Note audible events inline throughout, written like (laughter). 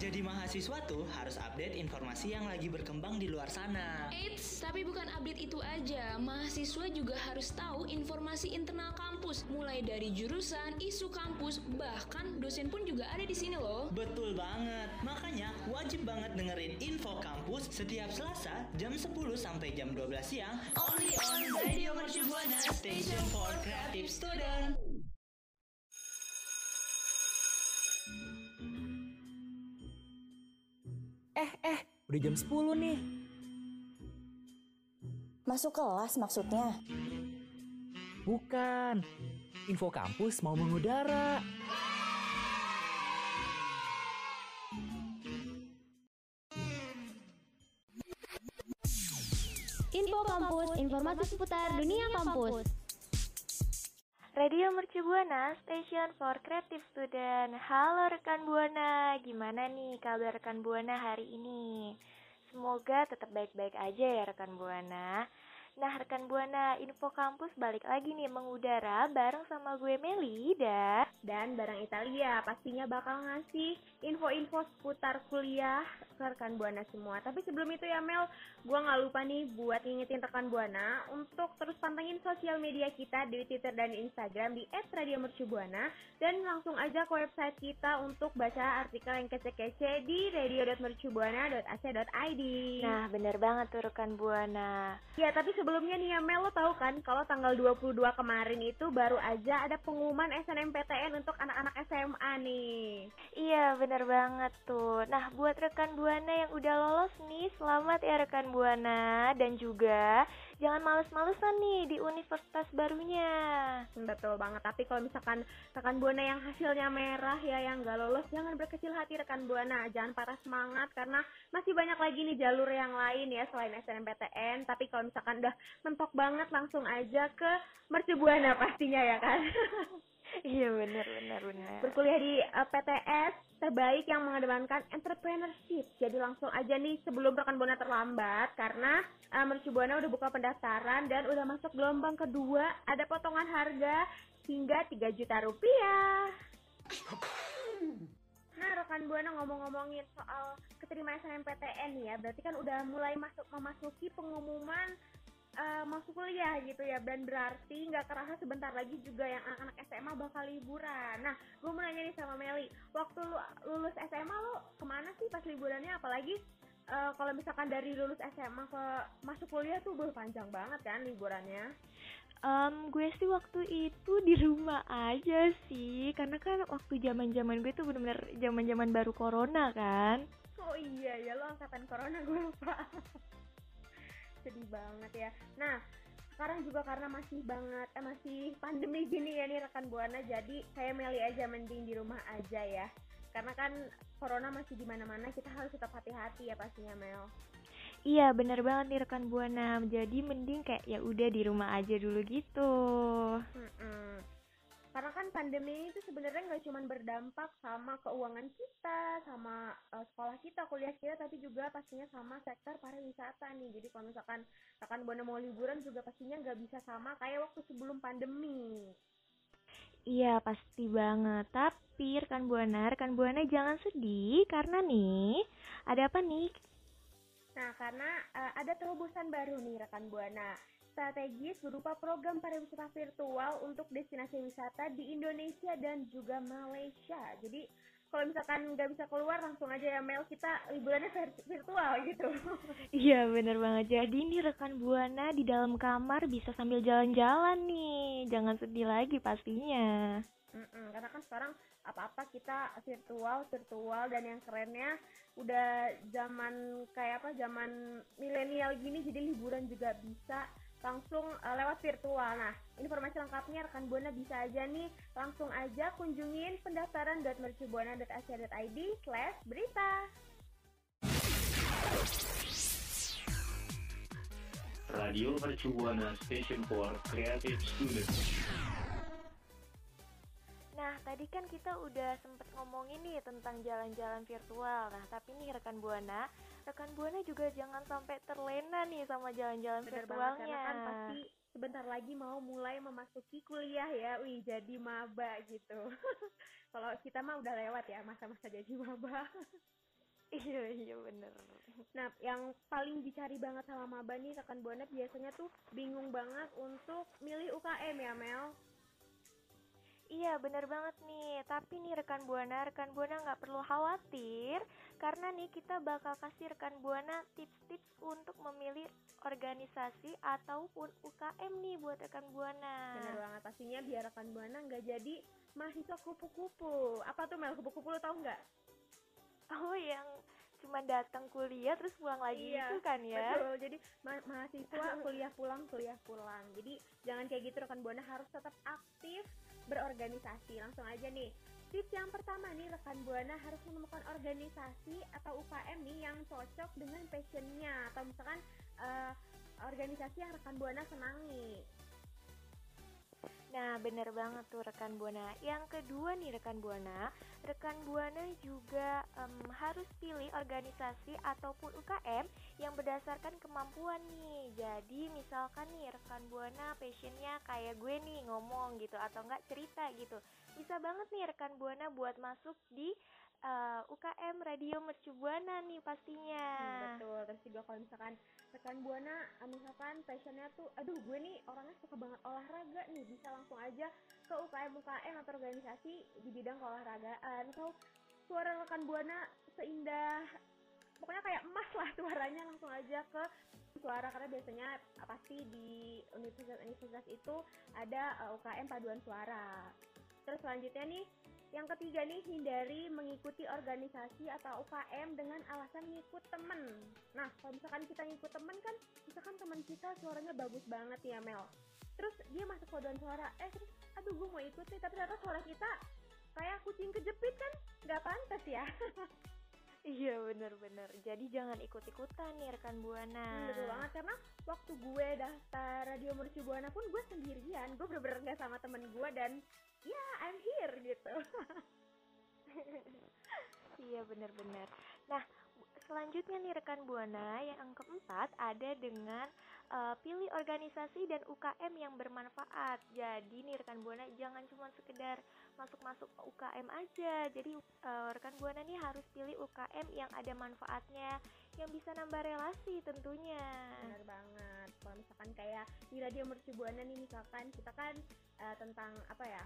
Jadi mahasiswa tuh harus update informasi yang lagi berkembang di luar sana. Eits, tapi bukan update itu aja. Mahasiswa juga harus tahu informasi internal kampus, mulai dari jurusan, isu kampus, bahkan dosen pun juga ada di sini loh. Betul banget. Makanya wajib banget dengerin info kampus setiap Selasa jam 10 sampai jam 12 siang only on Radio Mercu Buana Station for Creative Student. Eh, eh, udah jam 10 nih. Masuk kelas maksudnya? Bukan. Info kampus mau mengudara. Info Kampus, informasi seputar dunia kampus. Radio Mercu Buana, Station for Creative Student. Halo rekan Buana, gimana nih kabar rekan Buana hari ini? Semoga tetap baik-baik aja ya rekan Buana. Nah rekan Buana, info kampus balik lagi nih mengudara bareng sama gue Meli dan dan bareng Italia pastinya bakal ngasih info-info seputar kuliah ke rekan Buana semua. Tapi sebelum itu ya Mel, gue nggak lupa nih buat ngingetin rekan Buana untuk terus pantengin sosial media kita di Twitter dan Instagram di @radiomercubuana dan langsung aja ke website kita untuk baca artikel yang kece-kece di radio.mercubuana.ac.id. Nah bener banget tuh rekan Buana. Ya tapi sebelumnya nih ya Mel, lo tahu kan kalau tanggal 22 kemarin itu baru aja ada pengumuman SNMPTN untuk anak-anak SMA nih. Iya bener banget tuh. Nah buat rekan Buana yang udah lolos nih, selamat ya rekan Buana. Dan juga jangan males-malesan nih di universitas barunya. Betul banget, tapi kalau misalkan rekan Buana yang hasilnya merah ya yang gak lolos, jangan berkecil hati rekan Buana. Jangan patah semangat karena masih banyak lagi nih jalur yang lain ya selain SNMPTN. Tapi kalau misalkan udah mentok banget langsung aja ke Mercu Buana pastinya ya kan. (laughs) Iya benar benar benar. Berkuliah di uh, PTS terbaik yang mengedepankan entrepreneurship. Jadi langsung aja nih sebelum rekan Buana terlambat karena uh, Mercu Buana udah buka pendaftaran dan udah masuk gelombang kedua. Ada potongan harga hingga 3 juta rupiah. Nah, rekan Buana ngomong-ngomongin soal keterima SNMPTN ya, berarti kan udah mulai masuk memasuki pengumuman uh, masuk kuliah gitu ya dan berarti nggak kerasa sebentar lagi juga yang anak-anak SMA bakal liburan. Nah, gue mau nanya nih sama Meli, waktu lu lulus SMA lu ke mana sih pas liburannya? Apalagi uh, kalau misalkan dari lulus SMA ke masuk kuliah tuh udah panjang banget kan liburannya. Um, gue sih waktu itu di rumah aja sih, karena kan waktu zaman zaman gue tuh bener-bener zaman zaman baru corona kan. Oh iya ya lo angkatan corona gue lupa. (laughs) sedih banget ya. Nah, sekarang juga karena masih banget eh, masih pandemi gini ya nih rekan buana, jadi saya Meli aja mending di rumah aja ya. Karena kan corona masih di mana-mana, kita harus tetap hati-hati ya pastinya Mel. Iya bener banget nih rekan buana. Jadi mending kayak ya udah di rumah aja dulu gitu. Mm-mm. Karena kan pandemi itu sebenarnya nggak cuma berdampak sama keuangan kita, sama uh, sekolah kita, kuliah kita, tapi juga pastinya sama sektor pariwisata nih. Jadi kalau misalkan rekan buana mau liburan juga pastinya nggak bisa sama kayak waktu sebelum pandemi. Iya pasti banget. Tapi rekan buana, rekan buana jangan sedih karena nih ada apa nih? Nah karena uh, ada terobosan baru nih rekan buana strategis berupa program pariwisata virtual untuk destinasi wisata di Indonesia dan juga Malaysia. Jadi kalau misalkan nggak bisa keluar langsung aja ya Mel kita liburannya virtual gitu. (laughs) Iya bener banget. Jadi ini rekan buana di dalam kamar bisa sambil jalan-jalan nih. Jangan sedih lagi pastinya. Mm-mm, karena kan sekarang apa-apa kita virtual, virtual dan yang kerennya udah zaman kayak apa zaman milenial gini jadi liburan juga bisa langsung uh, lewat virtual. Nah, informasi lengkapnya rekan Buana bisa aja nih langsung aja kunjungin pendaftaran.mercubuana.ac.id slash berita. Radio Mercu Buana Station for Creative Students. Nah, tadi kan kita udah sempet ngomongin nih tentang jalan-jalan virtual. Nah, tapi nih rekan Buana, rekan Buana juga jangan sampai terlena nih sama jalan-jalan virtualnya. banget karena kan pasti sebentar lagi mau mulai memasuki kuliah ya. Wih, jadi maba gitu. (laughs) Kalau kita mah udah lewat ya masa-masa jadi maba. (laughs) Iya iya bener. Nah, yang paling dicari banget sama maba nih rekan buana biasanya tuh bingung banget untuk milih UKM ya Mel. Iya bener banget nih. Tapi nih rekan buana, rekan buana nggak perlu khawatir karena nih kita bakal kasih rekan buana tips-tips untuk memilih organisasi ataupun UKM nih buat rekan buana. Bener banget pastinya biar rekan buana nggak jadi mahasiswa kupu-kupu. Apa tuh Mel kupu-kupu lo tau nggak? Oh yang cuma datang kuliah terus pulang lagi Iya, itu kan ya? Betul. Jadi ma- (laughs) mahasiswa kuliah pulang, kuliah pulang. Jadi jangan kayak gitu rekan buana harus tetap aktif berorganisasi. Langsung aja nih. Tips yang pertama nih rekan buana harus menemukan organisasi atau UKM nih yang cocok dengan passionnya atau misalkan eh, organisasi yang rekan buana senangi. Nah, bener banget tuh rekan Buana. Yang kedua nih rekan Buana, rekan Buana juga em, harus pilih organisasi ataupun UKM yang berdasarkan kemampuan nih. Jadi misalkan nih rekan Buana passionnya kayak gue nih ngomong gitu atau enggak cerita gitu. Bisa banget nih rekan Buana buat masuk di eh, UKM Radio Mercu Buana nih pastinya. Hmm, betul. Terus juga kalau misalkan rekan buana, eh, misalkan passionnya tuh, aduh gue nih orangnya suka banget olahraga nih, bisa langsung aja ke UKM UKM atau organisasi di bidang keolahragaan. Atau suara rekan buana seindah, pokoknya kayak emas lah suaranya langsung aja ke suara karena biasanya pasti di universitas-universitas itu ada eh, UKM paduan suara. Terus selanjutnya nih yang ketiga nih, hindari mengikuti organisasi atau UKM dengan alasan ngikut temen. Nah, kalau misalkan kita ngikut temen kan, misalkan teman kita suaranya bagus banget ya Mel. Terus dia masuk paduan suara, eh terus, aduh gue mau ikut nih, tapi ternyata suara kita kayak kucing kejepit kan, nggak pantas ya. (laughs) Iya bener-bener. Jadi jangan ikut-ikutan nih rekan Buana. Hmm, betul banget karena waktu gue daftar radio Mercu Buana pun gue sendirian, gue bener-bener nggak sama temen gue dan ya I'm here gitu. Iya benar-benar. Nah selanjutnya nih rekan buana yang keempat ada dengan eh, pilih organisasi dan UKM yang bermanfaat. Jadi nih rekan buana jangan cuma sekedar masuk-masuk UKM aja. Jadi eh, rekan buana nih harus pilih UKM yang ada manfaatnya, yang bisa nambah relasi tentunya. Benar banget. Kalau misalkan kayak di radio Mercu Buana nih misalkan kita kan eh, tentang apa ya?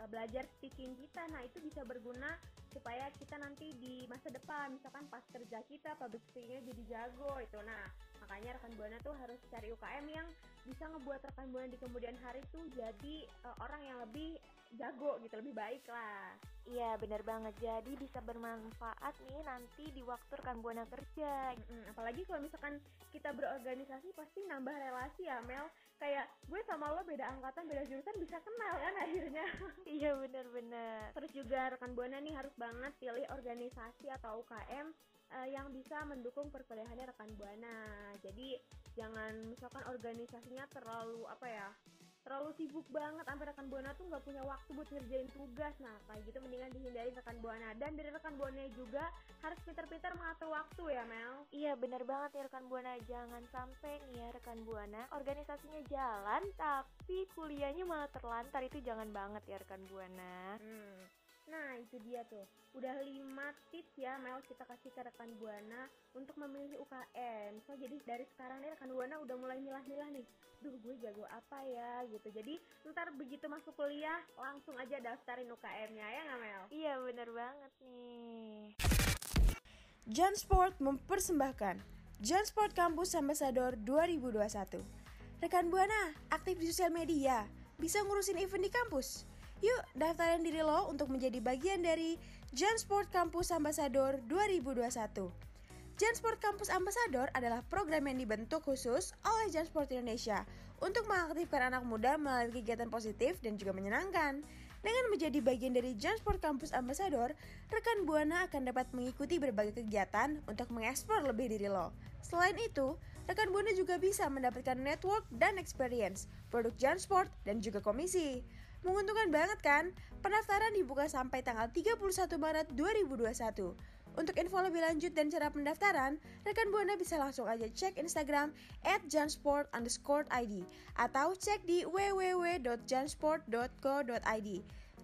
Eh, belajar speaking kita. Nah, itu bisa berguna supaya kita nanti di masa depan misalkan pas kerja kita public speakingnya jadi jago itu. Nah, makanya rekan Buana tuh harus cari UKM yang bisa ngebuat rekan Buana di kemudian hari tuh jadi eh, orang yang lebih jago gitu, lebih baik lah. Iya benar banget. Jadi bisa bermanfaat nih nanti di waktu rekan buana kerja. Mm-mm, apalagi kalau misalkan kita berorganisasi pasti nambah relasi ya Mel kayak gue sama lo beda angkatan beda jurusan bisa kenal kan akhirnya (laughs) Iya benar-benar. terus juga rekan buana nih harus banget pilih organisasi atau UKM eh, yang bisa mendukung perkuliahannya rekan buana jadi jangan misalkan organisasinya terlalu apa ya terlalu sibuk banget sampai rekan buana tuh nggak punya waktu buat ngerjain tugas. Nah kayak gitu mendingan dihindari rekan buana. Dan dari rekan buana juga harus pintar-pintar mengatur waktu ya Mel. Iya benar banget ya rekan buana. Jangan sampai nih ya rekan buana organisasinya jalan tapi kuliahnya malah terlantar. Itu jangan banget ya rekan buana. Hmm. Nah itu dia tuh Udah 5 tips ya Mel kita kasih ke rekan Buana Untuk memilih UKM So jadi dari sekarang nih rekan Buana udah mulai milah-milah nih Duh gue jago apa ya gitu Jadi ntar begitu masuk kuliah Langsung aja daftarin UKM-nya ya nggak Mel? Iya benar banget nih. Jansport mempersembahkan Jansport Campus Ambassador 2021. Rekan Buana, aktif di sosial media, bisa ngurusin event di kampus. Yuk, daftarin diri lo untuk menjadi bagian dari Jansport Campus Ambassador 2021. Jansport Campus Ambassador adalah program yang dibentuk khusus oleh Jansport Indonesia untuk mengaktifkan anak muda melalui kegiatan positif dan juga menyenangkan. Dengan menjadi bagian dari Jansport Campus Ambassador, rekan Buana akan dapat mengikuti berbagai kegiatan untuk mengeksplor lebih diri lo. Selain itu, rekan Buana juga bisa mendapatkan network dan experience, produk Jansport, dan juga komisi. Menguntungkan banget kan? Pendaftaran dibuka sampai tanggal 31 Maret 2021. Untuk info lebih lanjut dan cara pendaftaran, rekan Buana bisa langsung aja cek Instagram at jansport underscore ID atau cek di www.jansport.co.id.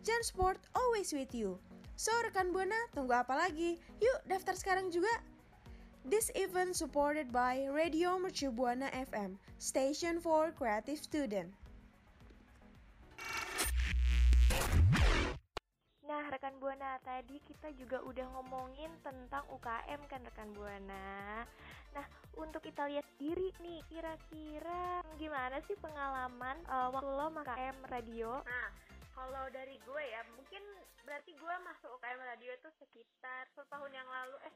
Jansport always with you. So, rekan Buana, tunggu apa lagi? Yuk, daftar sekarang juga. This event supported by Radio Mercu Buana FM, station for creative student. Nah, rekan Buana, tadi kita juga udah ngomongin tentang UKM kan rekan Buana. Nah, untuk kita lihat diri nih, kira-kira gimana sih pengalaman uh, waktu lo UKM radio? Nah, kalau dari gue ya, mungkin berarti gue masuk UKM radio itu sekitar setahun yang lalu. Eh,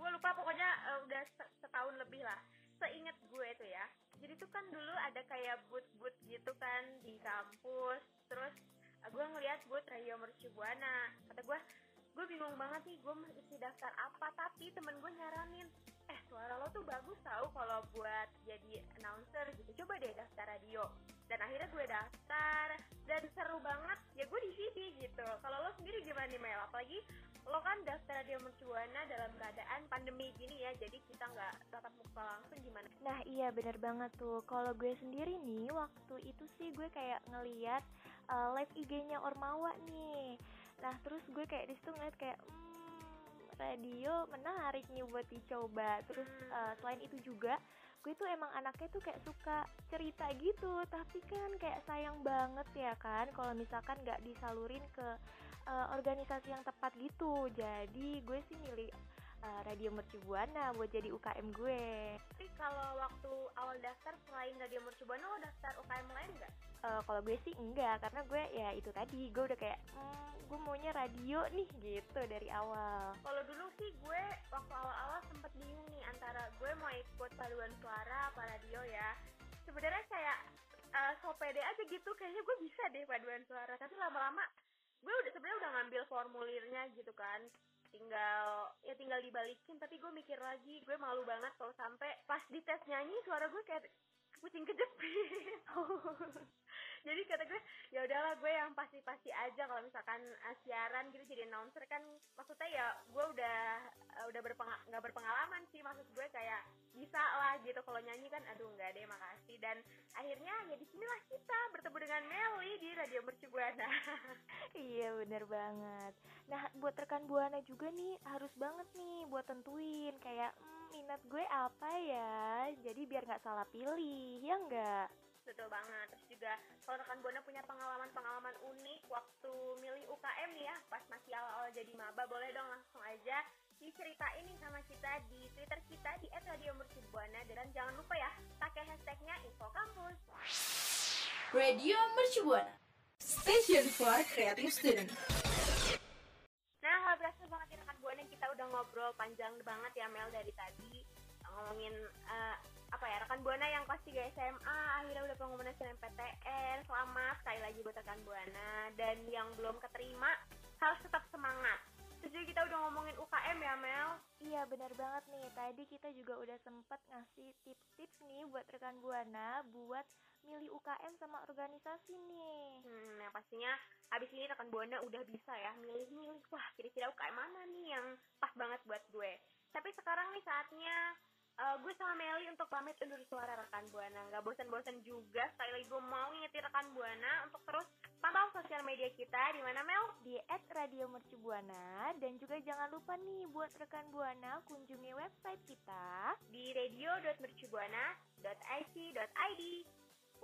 gue lupa pokoknya uh, udah setahun lebih lah. Seingat gue itu ya. Jadi tuh kan dulu ada kayak booth-booth gitu kan di kampus. Terus gue ngeliat booth radio Mercu Buana kata gue gue bingung banget nih gue mesti daftar apa? Tapi temen gue nyaranin eh suara lo tuh bagus tau kalau buat jadi announcer gitu. Coba deh daftar radio. Dan akhirnya gue daftar dan seru banget. Ya gue di sini gitu. Kalau lo sendiri gimana nih Mel? Apalagi lo kan daftar radio mercubuana dalam keadaan pandemi gini ya jadi kita nggak tatap muka langsung gimana? Nah iya bener banget tuh. Kalau gue sendiri nih waktu itu sih gue kayak ngeliat uh, live IG-nya Ormawa nih. Nah terus gue kayak di situ ngeliat kayak hmm, radio menarik nih buat dicoba. Terus uh, selain itu juga gue tuh emang anaknya tuh kayak suka cerita gitu. Tapi kan kayak sayang banget ya kan kalau misalkan nggak disalurin ke uh, organisasi yang tepat gitu jadi gue sih milih uh, Radio Mercubuana buat jadi UKM gue. Tapi kalau waktu awal daftar selain Radio Mercubuana lo daftar UKM lain nggak? Uh, kalau gue sih enggak karena gue ya itu tadi gue udah kayak mm, gue maunya radio nih gitu dari awal. Kalau dulu sih gue waktu awal-awal sempet bingung nih antara gue mau ikut paduan suara apa radio ya. Sebenarnya kayak uh, so pede aja gitu kayaknya gue bisa deh paduan suara tapi lama-lama gue udah sebenarnya udah ngambil formulirnya gitu kan. Tinggal ya tinggal dibalikin. Tapi gue mikir lagi gue malu banget kalau sampai pas di tes nyanyi suara gue kayak kucing kejepit jadi kata gue ya udahlah gue yang pasti-pasti aja kalau misalkan uh, siaran gitu jadi announcer kan maksudnya ya gue udah uh, udah berpengal nggak berpengalaman sih maksud gue kayak bisa lah gitu kalau nyanyi kan aduh nggak deh makasih. Dan akhirnya ya di sinilah kita bertemu dengan Meli di Radio Mercu Buana. (laughs) Iya bener banget. Nah buat rekan Buana juga nih harus banget nih buat tentuin kayak hmm, minat gue apa ya? Jadi biar nggak salah pilih ya enggak betul banget. Terus juga kalau rekan buana punya pengalaman-pengalaman unik waktu milih UKM nih ya pas masih awal-awal jadi maba boleh dong langsung aja diceritain nih sama kita di Twitter kita di @radiomercubuana. Dan jangan lupa ya pakai hashtagnya info kampus Radio Mercubuana. Station for Creative Student. Nah, nggak berasa banget ya rekan buana kita udah ngobrol panjang banget ya Mel dari tadi. Ngomongin uh, apa ya rekan buana yang kelas 3 SMA akhirnya udah pengumuman SNMPTN selamat sekali lagi buat rekan buana. Dan yang belum keterima harus tetap semangat. Terus kita udah ngomongin UKM ya Mel? Iya benar banget nih. Tadi kita juga udah sempet ngasih tips-tips nih buat rekan buana buat milih UKM sama organisasi nih. Hmm, yang pastinya abis ini rekan buana udah bisa ya milih-milih. Wah kira-kira UKM mana nih yang pas banget buat gue? Tapi sekarang nih saatnya uh, gue sama Meli untuk pamit undur suara rekan Buana. Gak bosan-bosan juga, sekali lagi gue mau ngingetin rekan Buana untuk terus pantau sosial media kita di mana Mel? Di @radiomercubuana dan juga jangan lupa nih buat rekan Buana kunjungi website kita di radio.mercubuana.ic.id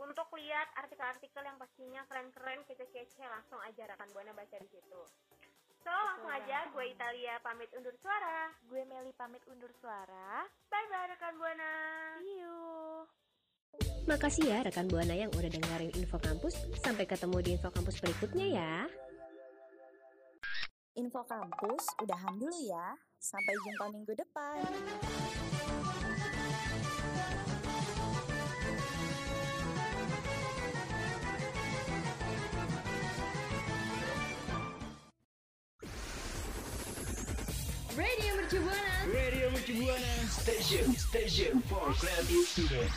untuk lihat artikel-artikel yang pastinya keren-keren, kece-kece langsung aja rekan Buana baca di situ. So, langsung aja gue Italia pamit undur suara. Gue Meli pamit undur suara. Bye-bye rekan Buana. See you. Makasih ya rekan Buana yang udah dengerin Info Kampus. Sampai ketemu di Info Kampus berikutnya ya. Info Kampus udahan dulu ya. Sampai jumpa minggu depan. Mercubuana Radio Mercubuana Station Station for Creative Student